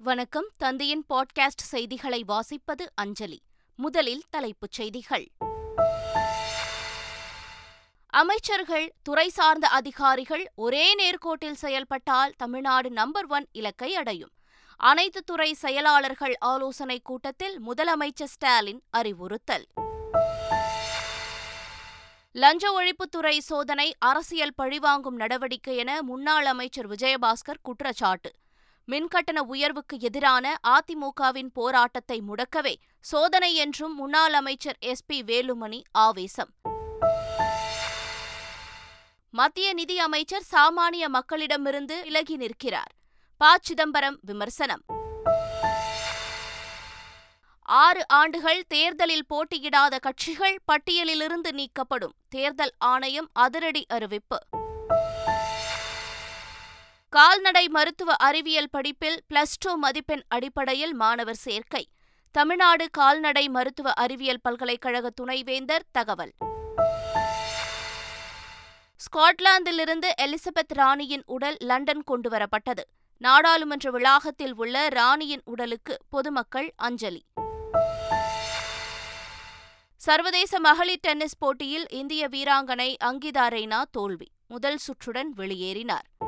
வணக்கம். தந்தையின் பாட்காஸ்ட் செய்திகளை வாசிப்பது அஞ்சலி. முதலில் தலைப்புச் செய்திகள். அமைச்சர்கள் துறை சார்ந்த அதிகாரிகள் ஒரே நேர்கோட்டில் செயல்பட்டால் தமிழ்நாடு நம்பர் ஒன் இலக்கை அடையும். அனைத்து துறை செயலாளர்கள் ஆலோசனைக் கூட்டத்தில் முதலமைச்சர் ஸ்டாலின் அறிவுறுத்தல். லஞ்ச ஒழிப்புத்துறை சோதனை அரசியல் பழிவாங்கும் நடவடிக்கை என முன்னாள் அமைச்சர் விஜயபாஸ்கர் குற்றச்சாட்டு. மின்கட்டண உயர்வுக்கு எதிரான அதிமுகவின் போராட்டத்தை முடக்கவே சோதனை என்றும் முன்னாள் அமைச்சர் எஸ் பி வேலுமணி ஆவேசம். மத்திய நிதி அமைச்சர் சாமானிய மக்களிடமிருந்து விலகி நிற்கிறார். ப. சிதம்பரம் விமர்சனம். ஆறு ஆண்டுகள் தேர்தலில் போட்டியிடாத கட்சிகள் பட்டியலிலிருந்து நீக்கப்படும். தேர்தல் ஆணையம் அதிரடி அறிவிப்பு. கால்நடை மருத்துவ அறிவியல் படிப்பில் பிளஸ் டூ மதிப்பெண் அடிப்படையில் மாணவர் சேர்க்கை. தமிழ்நாடு கால்நடை மருத்துவ அறிவியல் பல்கலைக்கழக துணைவேந்தர் தகவல். ஸ்காட்லாந்திலிருந்து எலிசபெத் ராணியின் உடல் லண்டன் கொண்டுவரப்பட்டது நாடாளுமன்ற வளாகத்தில் உள்ள ராணியின் உடலுக்கு பொதுமக்கள் அஞ்சலி. சர்வதேச மகளிர் டென்னிஸ் போட்டியில் இந்திய வீராங்கனை அங்கிதா ரெய்னா தோல்வி. முதல் சுற்றுடன் வெளியேறினார்.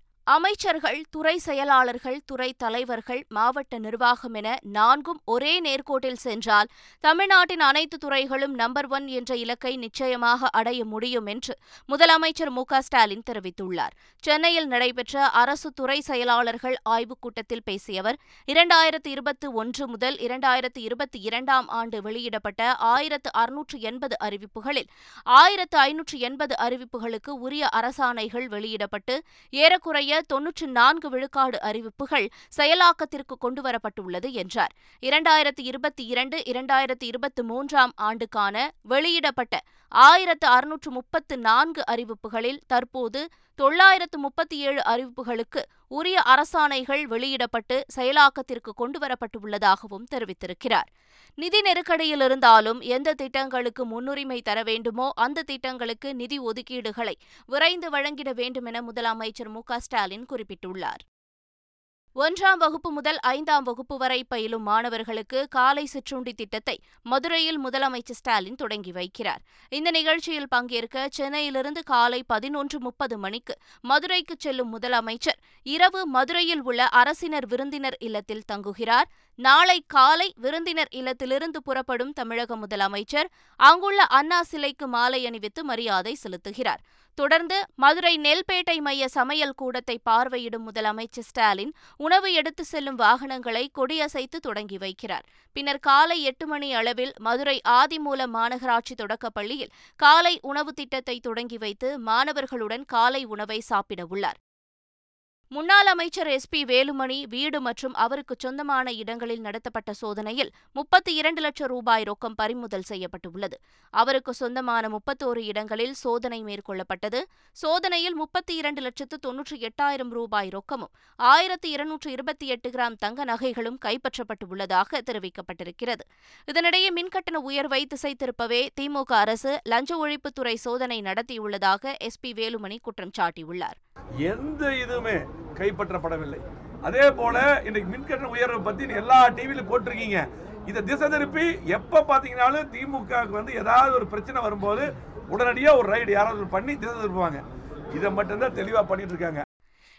அமைச்சர்கள் துறை செயலாளர்கள் துறை தலைவர்கள் மாவட்ட நிர்வாகம் என நான்கும் ஒரே நேர்கோட்டில் சென்றால் தமிழ்நாட்டின் அனைத்து துறைகளும் நம்பர் ஒன் என்ற இலக்கை நிச்சயமாக அடைய முடியும் என்று முதலமைச்சர் மு ஸ்டாலின் தெரிவித்துள்ளார். சென்னையில் நடைபெற்ற அரசு துறை செயலாளர்கள் ஆய்வுக் கூட்டத்தில் பேசிய அவர் இரண்டாயிரத்து இருபத்தி ஒன்று முதல் இரண்டாயிரத்து இருபத்தி இரண்டாம் ஆண்டு வெளியிடப்பட்ட ஆயிரத்து அறுநூற்று எண்பது அறிவிப்புகளில் ஆயிரத்து ஐநூற்று எண்பது அறிவிப்புகளுக்கு உரிய அரசாணைகள் வெளியிடப்பட்டு ஏறக்குறைய தொன்னூற்று நான்கு விழுக்காடு அறிவிப்புகள் செயலாக்கத்திற்கு கொண்டுவரப்பட்டுள்ளது என்றார். இரண்டாயிரத்தி இருபத்தி இரண்டு இரண்டாயிரத்தி இருபத்தி மூன்றாம் ஆண்டுக்கான வெளியிடப்பட்ட ஆயிரத்து அறுநூற்று முப்பத்து நான்கு அறிவிப்புகளில் தற்போது தொள்ளாயிரத்து முப்பத்தி ஏழு அறிவிப்புகளுக்கு உரிய அரசாணைகள் வெளியிடப்பட்டு செயலாக்கத்திற்கு கொண்டுவரப்பட்டுள்ளதாகவும் தெரிவித்திருக்கிறார். நிதி நெருக்கடியில் இருந்தாலும் எந்த திட்டங்களுக்கு முன்னுரிமை தர வேண்டுமோ அந்த திட்டங்களுக்கு நிதி ஒதுக்கீடுகளை விரைந்து வழங்கிட வேண்டும் என முதலமைச்சர் மு ஸ்டாலின் குறிப்பிட்டுள்ளார். ஒன்றாம் வகுப்பு முதல் ஐந்தாம் வகுப்பு வரை பயிலும் மாணவர்களுக்கு காலை சிற்றுண்டி திட்டத்தை மதுரையில் முதலமைச்சர் ஸ்டாலின் தொடங்கி வைக்கிறார். இந்த நிகழ்ச்சியில் பங்கேற்க சென்னையிலிருந்து காலை பதினொன்று முப்பது மணிக்கு மதுரைக்கு செல்லும் முதலமைச்சர் இரவு மதுரையில் உள்ள அரசினர் விருந்தினர் இல்லத்தில் தங்குகிறார். நாளை காலை விருந்தினர் இல்லத்திலிருந்து புறப்படும் தமிழக முதலமைச்சர் அங்குள்ள அண்ணா சிலைக்கு மாலை அணிவித்து மரியாதை செலுத்துகிறார். தொடர்ந்து மதுரை நெல்பேட்டை மைய சமையல் கூடத்தை பார்வையிடும் முதலமைச்சர் ஸ்டாலின் உணவு எடுத்து செல்லும் வாகனங்களை கொடியசைத்து தொடங்கி வைக்கிறார். பின்னர் காலை எட்டு மணி அளவில் மதுரை ஆதிமூல மாநகராட்சி தொடக்கப்பள்ளியில் காலை உணவு திட்டத்தை தொடங்கி வைத்து மாணவர்களுடன் காலை உணவை சாப்பிட உள்ளார். முன்னாள் அமைச்சர் எஸ் பி வேலுமணி வீடு மற்றும் அவருக்கு சொந்தமான இடங்களில் நடத்தப்பட்ட சோதனையில் முப்பத்தி இரண்டு லட்சம் ரூபாய் ரொக்கம் பறிமுதல் செய்யப்பட்டுள்ளது. அவருக்கு சொந்தமான முப்பத்தோரு இடங்களில் சோதனை மேற்கொள்ளப்பட்டது. சோதனையில் முப்பத்தி இரண்டு லட்சத்து தொன்னூற்றி எட்டாயிரம் ரூபாய் ரொக்கமும் ஆயிரத்து இருநூற்று இருபத்தி எட்டு கிராம் தங்க நகைகளும் கைப்பற்றப்பட்டுள்ளதாக தெரிவிக்கப்பட்டிருக்கிறது. இதனிடையே மின்கட்டண உயர்வை திசை திருப்பவே திமுக அரசு லஞ்ச ஒழிப்புத்துறை சோதனை நடத்தியுள்ளதாக எஸ் பி வேலுமணி குற்றம் சாட்டியுள்ளார். எந்த இதுவுமே கைப்பற்றப்படவில்லை. அதே போல இன்னைக்கு மின்கட்டண உயர்வை பத்தி எல்லா டிவியிலும் போட்டிருக்கீங்க. இதை திசை திருப்பி எப்ப பாத்தீங்கன்னாலும் திமுக வந்து ஏதாவது ஒரு பிரச்சனை வரும்போது உடனடியாக ஒரு ரைடு யாராவது பண்ணி திசை திருப்புவாங்க. இதை மட்டும்தான் தெளிவாக பண்ணிட்டு இருக்காங்க.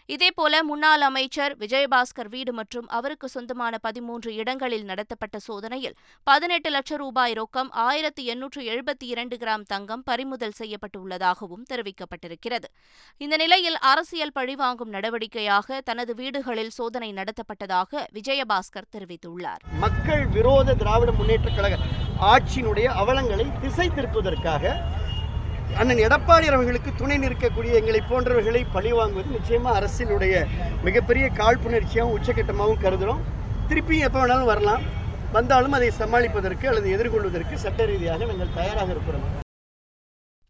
இதேபோல முன்னாள் அமைச்சர் விஜயபாஸ்கர் வீடு மற்றும் அவருக்கு சொந்தமான பதிமூன்று இடங்களில் நடத்தப்பட்ட சோதனையில் பதினெட்டு லட்சம் ரூபாய் ரொக்கம் ஆயிரத்து எண்ணூற்று எழுபத்தி இரண்டு கிராம் தங்கம் பறிமுதல் செய்யப்பட்டுள்ளதாகவும் தெரிவிக்கப்பட்டிருக்கிறது. இந்த நிலையில் அரசியல் பழிவாங்கும் நடவடிக்கையாக தனது வீடுகளில் சோதனை நடத்தப்பட்டதாக விஜயபாஸ்கர் தெரிவித்துள்ளார். மக்கள் விரோத திராவிட முன்னேற்ற கழக ஆட்சியினுடைய அவலங்களை திசை திருப்புவதற்காக அண்ணன் எடப்பாடி அவர்களுக்கு துணை நிற்கக்கூடிய எங்களை போன்றவர்களை பழிவாங்குவது நிச்சயமாக அரசினுடைய மிகப்பெரிய காழ்ப்புணர்ச்சியாகவும் உச்சக்கட்டமாகவும் கருதுகிறோம் திருப்பியும் எப்போ வேணாலும் வரலாம். வந்தாலும் அதை சமாளிப்பதற்கு அல்லது எதிர்கொள்வதற்கு சட்ட ரீதியாக நாங்கள் தயாராக இருக்கிறோம்.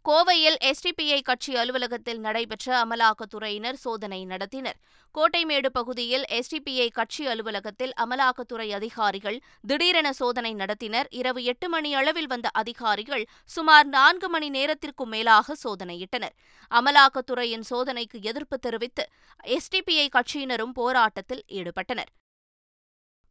கோவையில் எஸ்டிபிஐ கட்சி அலுவலகத்தில் நடைபெற்ற அமலாக்கத்துறையினர் சோதனை நடத்தினர். கோட்டைமேடு பகுதியில் எஸ்டிபிஐ கட்சி அலுவலகத்தில் அமலாக்கத்துறை அதிகாரிகள் திடீரென சோதனை நடத்தினர். இரவு எட்டு மணி அளவில் வந்த அதிகாரிகள் சுமார் நான்கு மணி நேரத்திற்கும் மேலாக சோதனையிட்டனர். அமலாக்கத்துறையின் சோதனைக்கு எதிர்ப்பு தெரிவித்து எஸ்டிபிஐ கட்சியினரும் போராட்டத்தில் ஈடுபட்டனர்.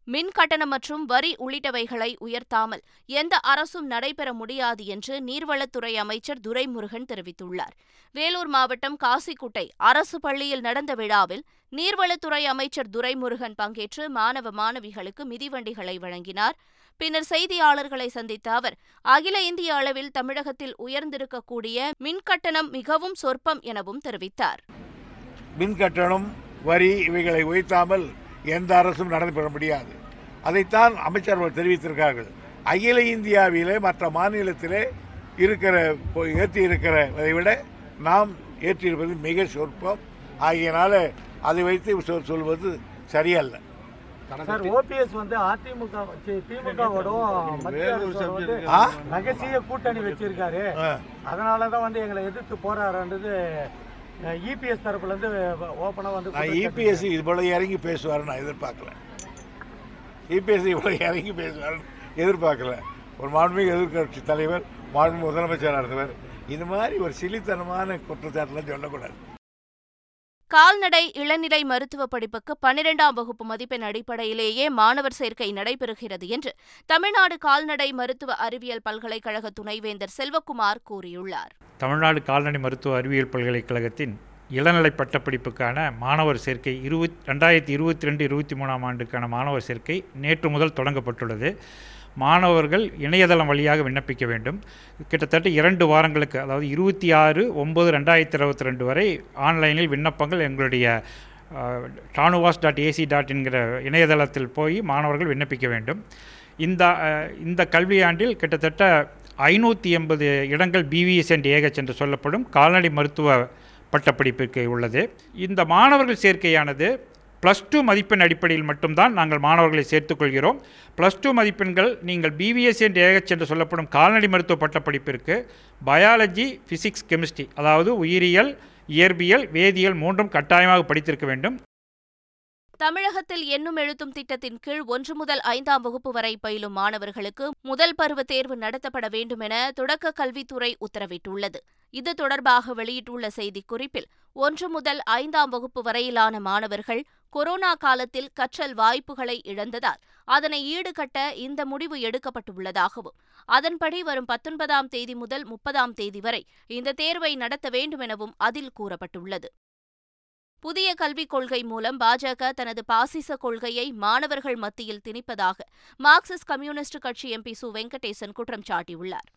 மின் கட்டணம் மற்றும் வரி உள்ளிட்டவைகளை உயர்த்தாமல் எந்த அரசும் நடைபெற முடியாது என்று நீர்வளத்துறை அமைச்சர் துரைமுருகன் தெரிவித்துள்ளார். வேலூர் மாவட்டம் காசிக்குட்டை அரசு பள்ளியில் நடந்த விழாவில் நீர்வளத்துறை அமைச்சர் துரைமுருகன் பங்கேற்று மாணவ மாணவிகளுக்கு மிதிவண்டிகளை வழங்கினார். பின்னர் செய்தியாளர்களை சந்தித்த அவர் அகில இந்திய அளவில் தமிழகத்தில் உயர்ந்திருக்கக்கூடிய மின் கட்டணம் மிகவும் சொற்பம் எனவும் தெரிவித்தார். மின் கட்டணம் வரி இவைகளை உயர்த்தாமல் எந்த அரசும் நடைபெற முடியாது. அதைத்தான் அமைச்சர்கள் தெரிவித்திருக்கார்கள் அகில இந்தியாவிலே மற்ற மாநிலத்திலே இருக்கிற ஏற்றி இருக்கிறதை விட நாம் ஏற்றிருப்பது மிக சொற்பம். ஆகியனால அதை வைத்து சொல்- சொல்வது சரியல்ல. சார் ஓபிஎஸ் வந்து அதிமுக திமுகவோடும்? ரகசிய கூட்டணி வச்சிருக்காரு. ஆ. அதனால தான் வந்து எங்களை எதிர்த்து போறாருன்றது இபிஎஸ் தரப்புல இருந்து ஓப்பனா வந்து நான் இபிஎஸ் இவ்வளவு இறங்கி பேசுவார் நான் எதிர்பார்க்கல. இபிஎஸ் இவ்வளவு இறங்கி பேசுவார் எதிர்பார்க்கல. ஒரு மாண்புமிகு எதிர்க்கட்சி தலைவர் மாண்புமிகு முதலமைச்சராக இருந்தவர் இது மாதிரி ஒரு சிலித்தனமான குற்றச்சாட்டுலாம் சொல்லக்கூடாது. கால்நடை இளநிலை மருத்துவ படிப்புக்கு பன்னிரெண்டாம் வகுப்பு மதிப்பெண் அடிப்படையிலேயே மாணவர் சேர்க்கை நடைபெறுகிறது என்று தமிழ்நாடு கால்நடை மருத்துவ அறிவியல் பல்கலைக்கழக துணைவேந்தர் செல்வகுமார் கூறியுள்ளார். தமிழ்நாடு கால்நடை மருத்துவ அறிவியல் பல்கலைக்கழகத்தின் இளநிலை பட்டப்படிப்புக்கான மாணவர் சேர்க்கை இருபத் ரெண்டாயிரத்தி இருபத்தி ரெண்டு இருபத்தி மூணாம் ஆண்டுக்கான மாணவர் சேர்க்கை நேற்று முதல் தொடங்கப்பட்டுள்ளது. மாணவர்கள் இணையதளம் வழியாக விண்ணப்பிக்க வேண்டும். கிட்டத்தட்ட இரண்டு வாரங்களுக்கு அதாவது இருபத்தி ஆறு ஒம்பது ரெண்டாயிரத்தி இருபத்தி ரெண்டு வரை ஆன்லைனில் விண்ணப்பங்கள் எங்களுடைய டானுவாஸ் டாட் ஏசி டாட் என்கிற இணையதளத்தில் போய் மாணவர்கள் விண்ணப்பிக்க வேண்டும். இந்த இந்த கல்வியாண்டில் கிட்டத்தட்ட ஐநூற்றி எண்பது இடங்கள் பிவிஎஸ் அண்ட் ஏஹெச் என்று சொல்லப்படும் கால்நடை மருத்துவ பட்டப்படிப்பிற்கு உள்ளது. இந்த மாணவர்கள் சேர்க்கையானது ப்ளஸ் டூ மதிப்பெண் அடிப்படையில் மட்டும்தான் நாங்கள் மாணவர்களை சேர்த்துக்கொள்கிறோம். ப்ளஸ் டூ மதிப்பெண்கள் நீங்கள் பிவிஎஸ் என்று ஏகச் என்று சொல்லப்படும் கால்நடை மருத்துவ பட்டப்படிப்பிற்கு பயாலஜி ஃபிசிக்ஸ் கெமிஸ்ட்ரி அதாவது உயிரியல் இயற்பியல் வேதியியல் மூன்றும் கட்டாயமாக படித்திருக்க வேண்டும். தமிழகத்தில் எண்ணும் எழுத்தும் திட்டத்தின் கீழ் ஒன்று முதல் ஐந்தாம் வகுப்பு வரை பயிலும் மாணவர்களுக்கு முதல் பருவ தேர்வு நடத்தப்பட வேண்டும் என தொடக்க கல்வித்துறை உத்தரவிட்டுள்ளது. இது தொடர்பாக வெளியிட்டுள்ள செய்திக்குறிப்பில் ஒன்று முதல் ஐந்தாம் வகுப்பு வரையிலான மாணவர்கள் கொரோனா காலத்தில் கற்றல் வாய்ப்புகளை இழந்ததால் அதனை ஈடுகட்ட இந்த முடிவு எடுக்கப்பட்டுள்ளதாகவும் அதன்படி வரும் பத்தொன்பதாம் தேதி முதல் முப்பதாம் தேதி வரை இந்த தேர்வை நடத்த வேண்டுமெனவும் அதில் கூறப்பட்டுள்ளது. புதிய கல்விக் கொள்கை மூலம் பாஜக தனது பாசிச கொள்கையை மாணவர்கள் மத்தியில் திணிப்பதாக மார்க்சிஸ்ட் கம்யூனிஸ்ட் கட்சி எம்பி சு. வெங்கடேசன் குற்றம் சாட்டியுள்ளார்.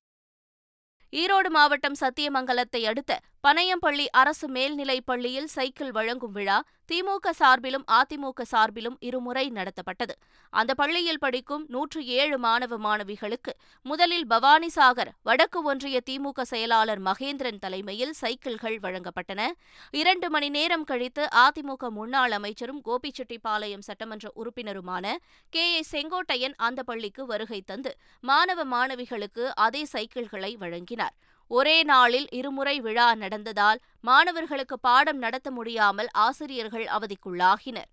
ஈரோடு மாவட்டம் சத்தியமங்கலத்தை அடுத்த பனையம்பள்ளி அரசு மேல்நிலைப் பள்ளியில் சைக்கிள் வழங்கும் விழா திமுக சார்பிலும் அதிமுக சார்பிலும் இருமுறை நடத்தப்பட்டது. அந்த பள்ளியில் படிக்கும் நூற்று ஏழு மாணவ மாணவிகளுக்கு முதலில் பவானிசாகர் வடக்கு ஒன்றிய திமுக செயலாளர் மகேந்திரன் தலைமையில் சைக்கிள்கள் வழங்கப்பட்டன. இரண்டு மணி நேரம் கழித்து அதிமுக முன்னாள் அமைச்சரும் கோபிச்செட்டிப்பாளையம் சட்டமன்ற உறுப்பினருமான கே. ஏ. செங்கோட்டையன் அந்த பள்ளிக்கு வருகை தந்து மாணவ மாணவிகளுக்கு அதே சைக்கிள்களை வழங்கினார். ஒரே நாளில் இருமுறை விழா நடந்ததால் மாணவர்களுக்கு பாடம் நடத்த முடியாமல் ஆசிரியர்கள் அவதிக்குள்ளாகினர்.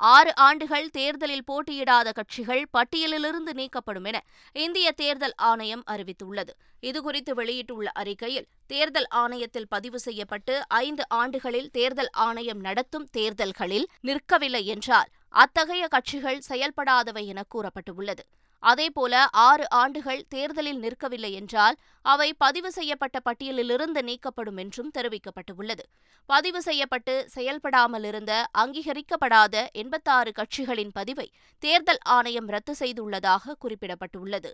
ஆறு ஆண்டுகள் தேர்தலில் போட்டியிடாத கட்சிகள் பட்டியலிலிருந்து நீக்கப்படும் என இந்திய தேர்தல் ஆணையம் அறிவித்துள்ளது. இதுகுறித்து வெளியிட்டுள்ள அறிக்கையில் தேர்தல் ஆணையத்தில் பதிவு செய்யப்பட்டு ஐந்து ஆண்டுகளில் தேர்தல் ஆணையம் நடத்தும் தேர்தல்களில் நிற்கவில்லை என்றால் அத்தகைய கட்சிகள் செயல்படாதவை என கூறப்பட்டுள்ளது. அதேபோல ஆறு ஆண்டுகள் தேர்தலில் நிற்கவில்லை என்றால் அவை பதிவு செய்யப்பட்ட பட்டியலிலிருந்து நீக்கப்படும் என்றும் தெரிவிக்கப்பட்டுள்ளது. பதிவு செய்யப்பட்டு செயல்படாமல் இருந்த அங்கீகரிக்கப்படாத எண்பத்தாறு கட்சிகளின் பதிவை தேர்தல் ஆணையம் ரத்து செய்துள்ளதாக குறிப்பிடப்பட்டுள்ளது.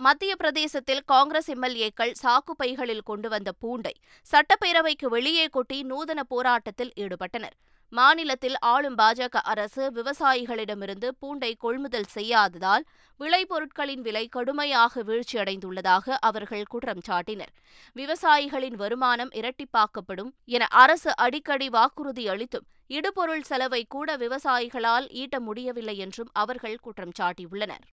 மத்திய பிரதேசத்தில் காங்கிரஸ் எம்எல்ஏக்கள் சாக்கு பைகளில் கொண்டு வந்த பூண்டை சட்டப்பேரவைக்கு வெளியே கொட்டி நூதன போராட்டத்தில் ஈடுபட்டனர். மாநிலத்தில் ஆளும் பாஜக அரசு விவசாயிகளிடமிருந்து பூண்டை கொள்முதல் செய்யாததால் விளைபொருட்களின் விலை கடுமையாக வீழ்ச்சியடைந்துள்ளதாக அவர்கள் குற்றம் சாட்டினர். விவசாயிகளின் வருமானம் இரட்டிப்பாக்கப்படும் என அரசு அடிக்கடி வாக்குறுதி அளித்தும் இடுபொருள் செலவை கூட விவசாயிகளால் ஈட்ட முடியவில்லை என்றும் அவர்கள் குற்றம் சாட்டியுள்ளனர்.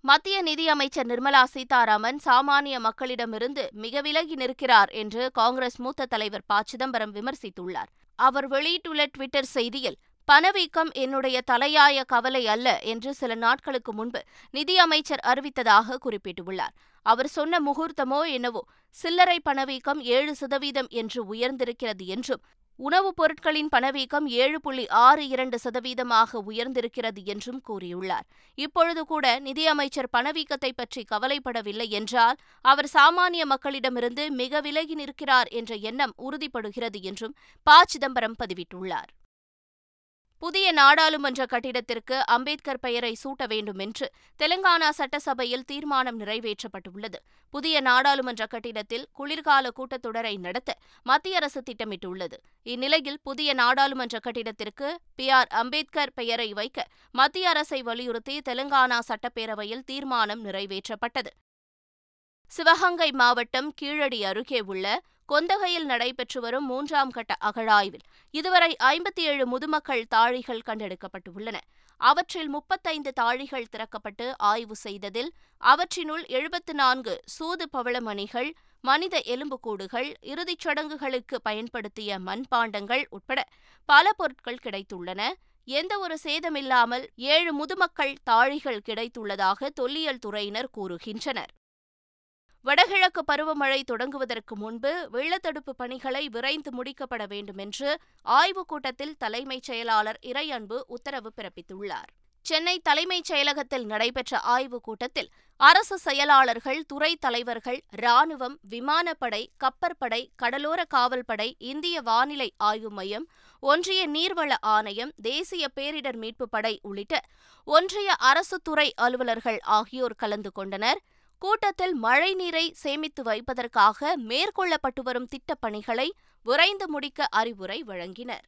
மத்திய நிதியமைச்சர் நிர்மலா சீதாராமன் சாமானிய மக்களிடமிருந்து மிக விலகி நிற்கிறார் என்று காங்கிரஸ் மூத்த தலைவர் ப. சிதம்பரம் விமர்சித்துள்ளார். அவர் வெளியிட்டுள்ள ட்விட்டர் செய்தியில் பணவீக்கம் என்னுடைய தலையாய கவலை அல்ல என்று சில நாட்களுக்கு முன்பு நிதியமைச்சர் அறிவித்ததாக குறிப்பிட்டுள்ளார். அவர் சொன்ன முகூர்த்தமோ என்னவோ சில்லறை பணவீக்கம் ஏழு சதவீதம் என்று உயர்ந்திருக்கிறது என்றும் உணவுப் பொருட்களின் பணவீக்கம் ஏழு புள்ளி ஆறு இரண்டு சதவீதமாக உயர்ந்திருக்கிறது என்றும் கூறியுள்ளார். இப்பொழுது கூட நிதியமைச்சர் பணவீக்கத்தை பற்றி கவலைப்படவில்லை என்றால் அவர் சாமானிய மக்களிடமிருந்து மிக விலகி நிற்கிறார் என்ற எண்ணம் உறுதிப்படுகிறது என்றும் ப. சிதம்பரம் பதிவிட்டுள்ளார். புதிய நாடாளுமன்ற கட்டிடத்திற்கு அம்பேத்கர் பெயரை சூட்ட வேண்டும் என்று தெலங்கானா சட்டசபையில் தீர்மானம் நிறைவேற்றப்பட்டுள்ளது. புதிய நாடாளுமன்ற கட்டிடத்தில் குளிர்கால கூட்டத்தொடரை நடத்த மத்திய அரசு திட்டமிட்டுள்ளது. இந்நிலையில் புதிய நாடாளுமன்ற கட்டிடத்திற்கு பி. ஆர். அம்பேத்கர் பெயரை வைக்க மத்திய அரசை வலியுறுத்தி தெலங்கானா சட்டப்பேரவையில் தீர்மானம் நிறைவேற்றப்பட்டது. சிவகங்கை மாவட்டம் கீழடி அருகே உள்ள கொந்தகையில் நடைபெற்று வரும் மூன்றாம் கட்ட அகழாய்வில் இதுவரை ஐம்பத்தி ஏழு முதுமக்கள் தாழிகள் கண்டெடுக்கப்பட்டுள்ளன. அவற்றில் முப்பத்தைந்து தாழிகள் திறக்கப்பட்டு ஆய்வு செய்ததில் அவற்றினுள் எழுபத்து நான்கு சூது பவளமணிகள் மனித எலும்புக்கூடுகள் இறுதிச் சடங்குகளுக்கு பயன்படுத்திய மண்பாண்டங்கள் உட்பட பல பொருட்கள் கிடைத்துள்ளன. எந்தவொரு சேதமில்லாமல் ஏழு முதுமக்கள் தாழிகள் கிடைத்துள்ளதாக தொல்லியல் துறையினர் கூறுகின்றனர். வடகிழக்கு பருவமழை தொடங்குவதற்கு முன்பு வெள்ளத்தடுப்பு பணிகளை விரைந்து முடிக்கப்பட வேண்டும் என்று ஆய்வுக் கூட்டத்தில் தலைமைச் செயலாளர் இறையன்பு உத்தரவு பிறப்பித்துள்ளார். சென்னை தலைமைச் செயலகத்தில் நடைபெற்ற ஆய்வுக் கூட்டத்தில் அரசு செயலாளர்கள் துறை தலைவர்கள் ராணுவம் விமானப்படை கப்பற்படை கடலோர காவல்படை இந்திய வானிலை ஆய்வு மையம் ஒன்றிய நீர்வள ஆணையம் தேசிய பேரிடர் மீட்புப் படை உள்ளிட்ட ஒன்றிய அரசு துறை அலுவலர்கள் ஆகியோர் கலந்து கொண்டனர். கூட்டத்தில் மழைநீரை சேமித்து வைப்பதற்காக மேற்கொள்ளப்பட்டு வரும் திட்டப்பணிகளை விரைந்து முடிக்க அறிவுரை வழங்கினர்.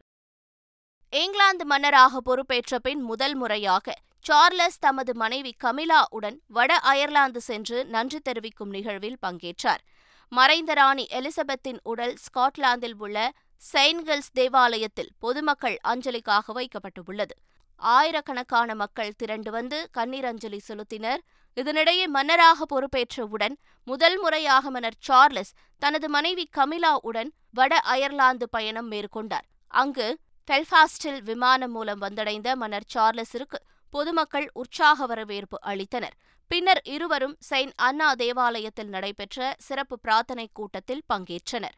இங்கிலாந்து மன்னராக பொறுப்பேற்ற பின் முதல் முறையாக சார்லஸ் தமது மனைவி கமிலா உடன் வட அயர்லாந்து சென்று நன்றி தெரிவிக்கும் நிகழ்வில் பங்கேற்றார். மறைந்த ராணி எலிசபெத்தின் உடல் ஸ்காட்லாந்தில் உள்ள செயின்கல்ஸ் தேவாலயத்தில் பொதுமக்கள் அஞ்சலிக்காக வைக்கப்பட்டுள்ளது. ஆயிரக்கணக்கான மக்கள் திரண்டு வந்து கண்ணீர் அஞ்சலி செலுத்தினர். இதனிடையே மன்னராக பொறுப்பேற்றவுடன் முதல் முறையாக மன்னர் சார்லஸ் தனது மனைவி கமிலா உடன் வட அயர்லாந்து பயணம் மேற்கொண்டார். அங்கு பெல்ஃபாஸ்டில் விமானம் மூலம் வந்தடைந்த மன்னர் சார்லஸிற்கு பொதுமக்கள் உற்சாக வரவேற்பு அளித்தனர். பின்னர் இருவரும் செயின்ட் அன்னா தேவாலயத்தில் நடைபெற்ற சிறப்பு பிரார்த்தனை கூட்டத்தில் பங்கேற்றனர்.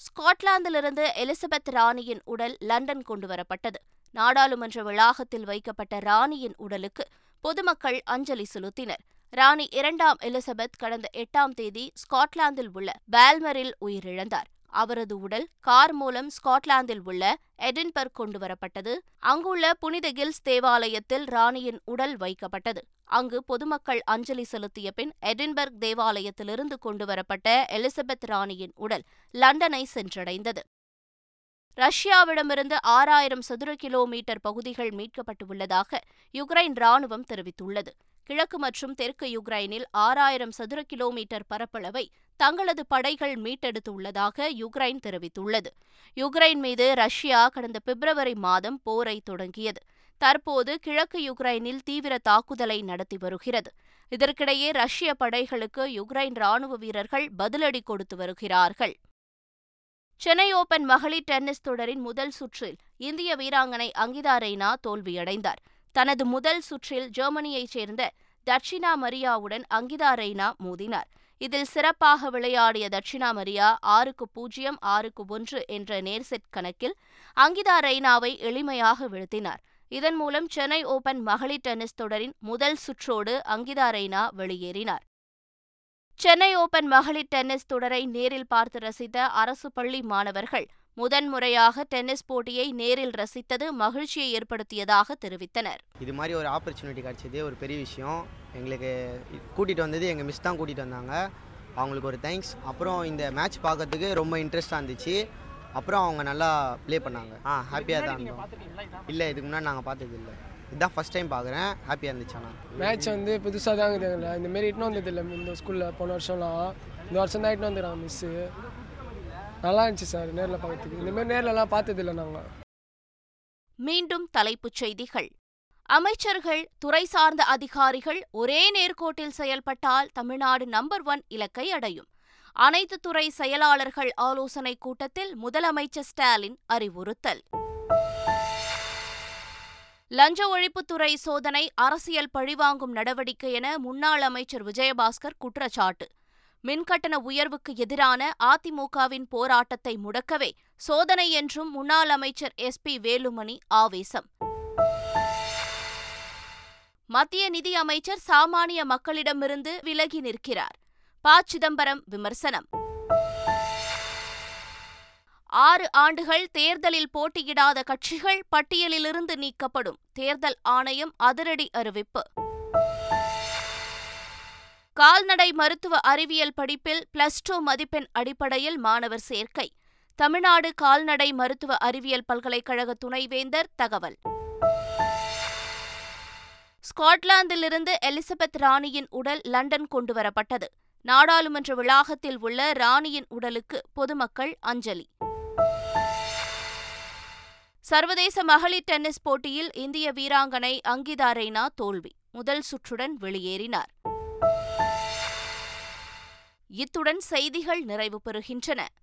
ஸ்காட்லாந்திலிருந்து எலிசபெத் ராணியின் உடல் லண்டன் கொண்டுவரப்பட்டது நாடாளுமன்ற வளாகத்தில் வைக்கப்பட்ட ராணியின் உடலுக்கு பொதுமக்கள் அஞ்சலி செலுத்தினர். ராணி இரண்டாம் எலிசபெத் கடந்த எட்டாம் தேதி ஸ்காட்லாந்தில் உள்ள பால்மரில் உயிரிழந்தார். அவரது உடல் கார் மூலம் ஸ்காட்லாந்தில் உள்ள எடின்பர்க் கொண்டு வரப்பட்டது. அங்குள்ள புனித கில்ஸ் தேவாலயத்தில் ராணியின் உடல் வைக்கப்பட்டது. அங்கு பொதுமக்கள் அஞ்சலி செலுத்திய பின் எடின்பர்க் தேவாலயத்திலிருந்து கொண்டுவரப்பட்ட எலிசபெத் ராணியின் உடல் லண்டனை சென்றடைந்தது. ரஷ்யாவிடமிருந்து ஆறாயிரம் சதுர கிலோமீட்டர் பகுதிகள் மீட்கப்பட்டுள்ளதாக யுக்ரைன் ராணுவம் தெரிவித்துள்ளது. கிழக்கு மற்றும் தெற்கு யுக்ரைனில் ஆறாயிரம் சதுர கிலோமீட்டர் பரப்பளவை தங்களது படைகள் மீட்டெடுத்துள்ளதாக யுக்ரைன் தெரிவித்துள்ளது. யுக்ரைன் மீது ரஷ்யா கடந்த பிப்ரவரி மாதம் போரை தொடங்கியது. தற்போது கிழக்கு யுக்ரைனில் தீவிர தாக்குதலை நடத்தி வருகிறது. இதற்கிடையே ரஷ்ய படைகளுக்கு யுக்ரைன் ராணுவ வீரர்கள் பதிலடி கொடுத்து வருகிறார்கள். சென்னை ஓபன் மகளிர் டென்னிஸ் தொடரின் முதல் சுற்றில் இந்திய வீராங்கனை அங்கிதா ரெய்னா தோல்வியடைந்தார். தனது முதல் சுற்றில் ஜெர்மனியைச் சேர்ந்த தட்சிணா மரியாவுடன் அங்கிதா ரெய்னா மோதினார். இதில் சிறப்பாக விளையாடிய தட்சிணா மரியா ஆறுக்கு பூஜ்ஜியம் ஆறுக்கு ஒன்று என்ற நேர்செட் கணக்கில் அங்கிதா ரெய்னாவை எளிமையாக வீழ்த்தினார். இதன் மூலம் சென்னை ஓபன் மகளிர் டென்னிஸ் தொடரின் முதல் சுற்றோடு அங்கிதா ரெய்னா வெளியேறினார். சென்னை ஓபன் மகளிர் டென்னிஸ் தொடரை நேரில் பார்த்து ரசித்த அரசு பள்ளி மாணவர்கள் முதன்முறையாக டென்னிஸ் போட்டியை நேரில் ரசித்தது மகிழ்ச்சியை ஏற்படுத்தியதாக தெரிவித்தனர். இது மாதிரி ஒரு ஆப்பர்ச்சுனிட்டி கிடச்சது ஒரு பெரிய விஷயம். எங்களுக்கு கூட்டிகிட்டு வந்தது எங்கள் மிஸ் தான் கூட்டிகிட்டு வந்தாங்க. அவங்களுக்கு ஒரு தேங்க்ஸ் அப்புறம் இந்த மேட்ச் பார்க்கறதுக்கு ரொம்ப இன்ட்ரெஸ்டாக இருந்துச்சு. அப்புறம் அவங்க நல்லா ப்ளே பண்ணாங்க. ஆ ஹாப்பியாக தான் இல்லை இதுக்கு முன்னாடி நாங்கள் பார்த்தது இல்லை. இதுதான் ஃபஸ்ட் டைம் பார்க்குறேன் ஹாப்பியாக இருந்துச்சு ஆனால் மேட்ச் வந்து புதுசாக தான் இருக்குது இந்த மாரி இட்டுன்னு வந்தது இல்லை இந்த ஸ்கூலில் போன வருஷம்லாம் இந்த வருஷம் தான் இட்டுன்னு வந்துடுறாங்க மிஸ்ஸு நல்லா இருந்துச்சு சார் நேரில் பார்க்கறதுக்கு இந்த மாதிரி நேர்லலாம் பார்த்ததில்ல நாங்கள் மீண்டும் தலைப்புச் செய்திகள். அமைச்சர்கள் துறை சார்ந்த அதிகாரிகள் ஒரே நேர்கோட்டில் செயல்பட்டால் தமிழ்நாடு நம்பர் ஒன் இலக்கை அடையும். அனைத்து துறை செயலாளர்கள் ஆலோசனைக் கூட்டத்தில் முதலமைச்சர் ஸ்டாலின் அறிவுறுத்தல். லஞ்ச ஒழிப்புத்துறை சோதனை அரசியல் பழிவாங்கும் நடவடிக்கை என முன்னாள் அமைச்சர் விஜயபாஸ்கர் குற்றச்சாட்டு. மின்கட்டண உயர்வுக்கு எதிரான அதிமுகவின் போராட்டத்தை முடக்கவே சோதனை என்றும் முன்னாள் அமைச்சர் எஸ். பி. வேலுமணி ஆவேசம். மத்திய நிதி அமைச்சர் சாமானிய மக்களிடமிருந்து விலகி நிற்கிறார். ப. சிதம்பரம் விமர்சனம். ஆறு ஆண்டுகள் தேர்தலில் போட்டியிடாத கட்சிகள் பட்டியலிலிருந்து நீக்கப்படும். தேர்தல் ஆணையம் அதிரடி அறிவிப்பு. கால்நடை மருத்துவ அறிவியல் படிப்பில் பிளஸ் டூ மதிப்பெண் அடிப்படையில் மாணவர் சேர்க்கை. தமிழ்நாடு கால்நடை மருத்துவ அறிவியல் பல்கலைக்கழக துணைவேந்தர் தகவல். ஸ்காட்லாந்திலிருந்து எலிசபெத் ராணியின் உடல் லண்டன் கொண்டுவரப்பட்டது. நாடாளுமன்ற வளாகத்தில் உள்ள ராணியின் உடலுக்கு பொதுமக்கள் அஞ்சலி. சர்வதேச மகளிர் டென்னிஸ் போட்டியில் இந்திய வீராங்கனை அங்கிதா ரெய்னா தோல்வி. முதல் சுற்றுடன் வெளியேறினார். இத்துடன் செய்திகள் நிறைவு பெறுகின்றன.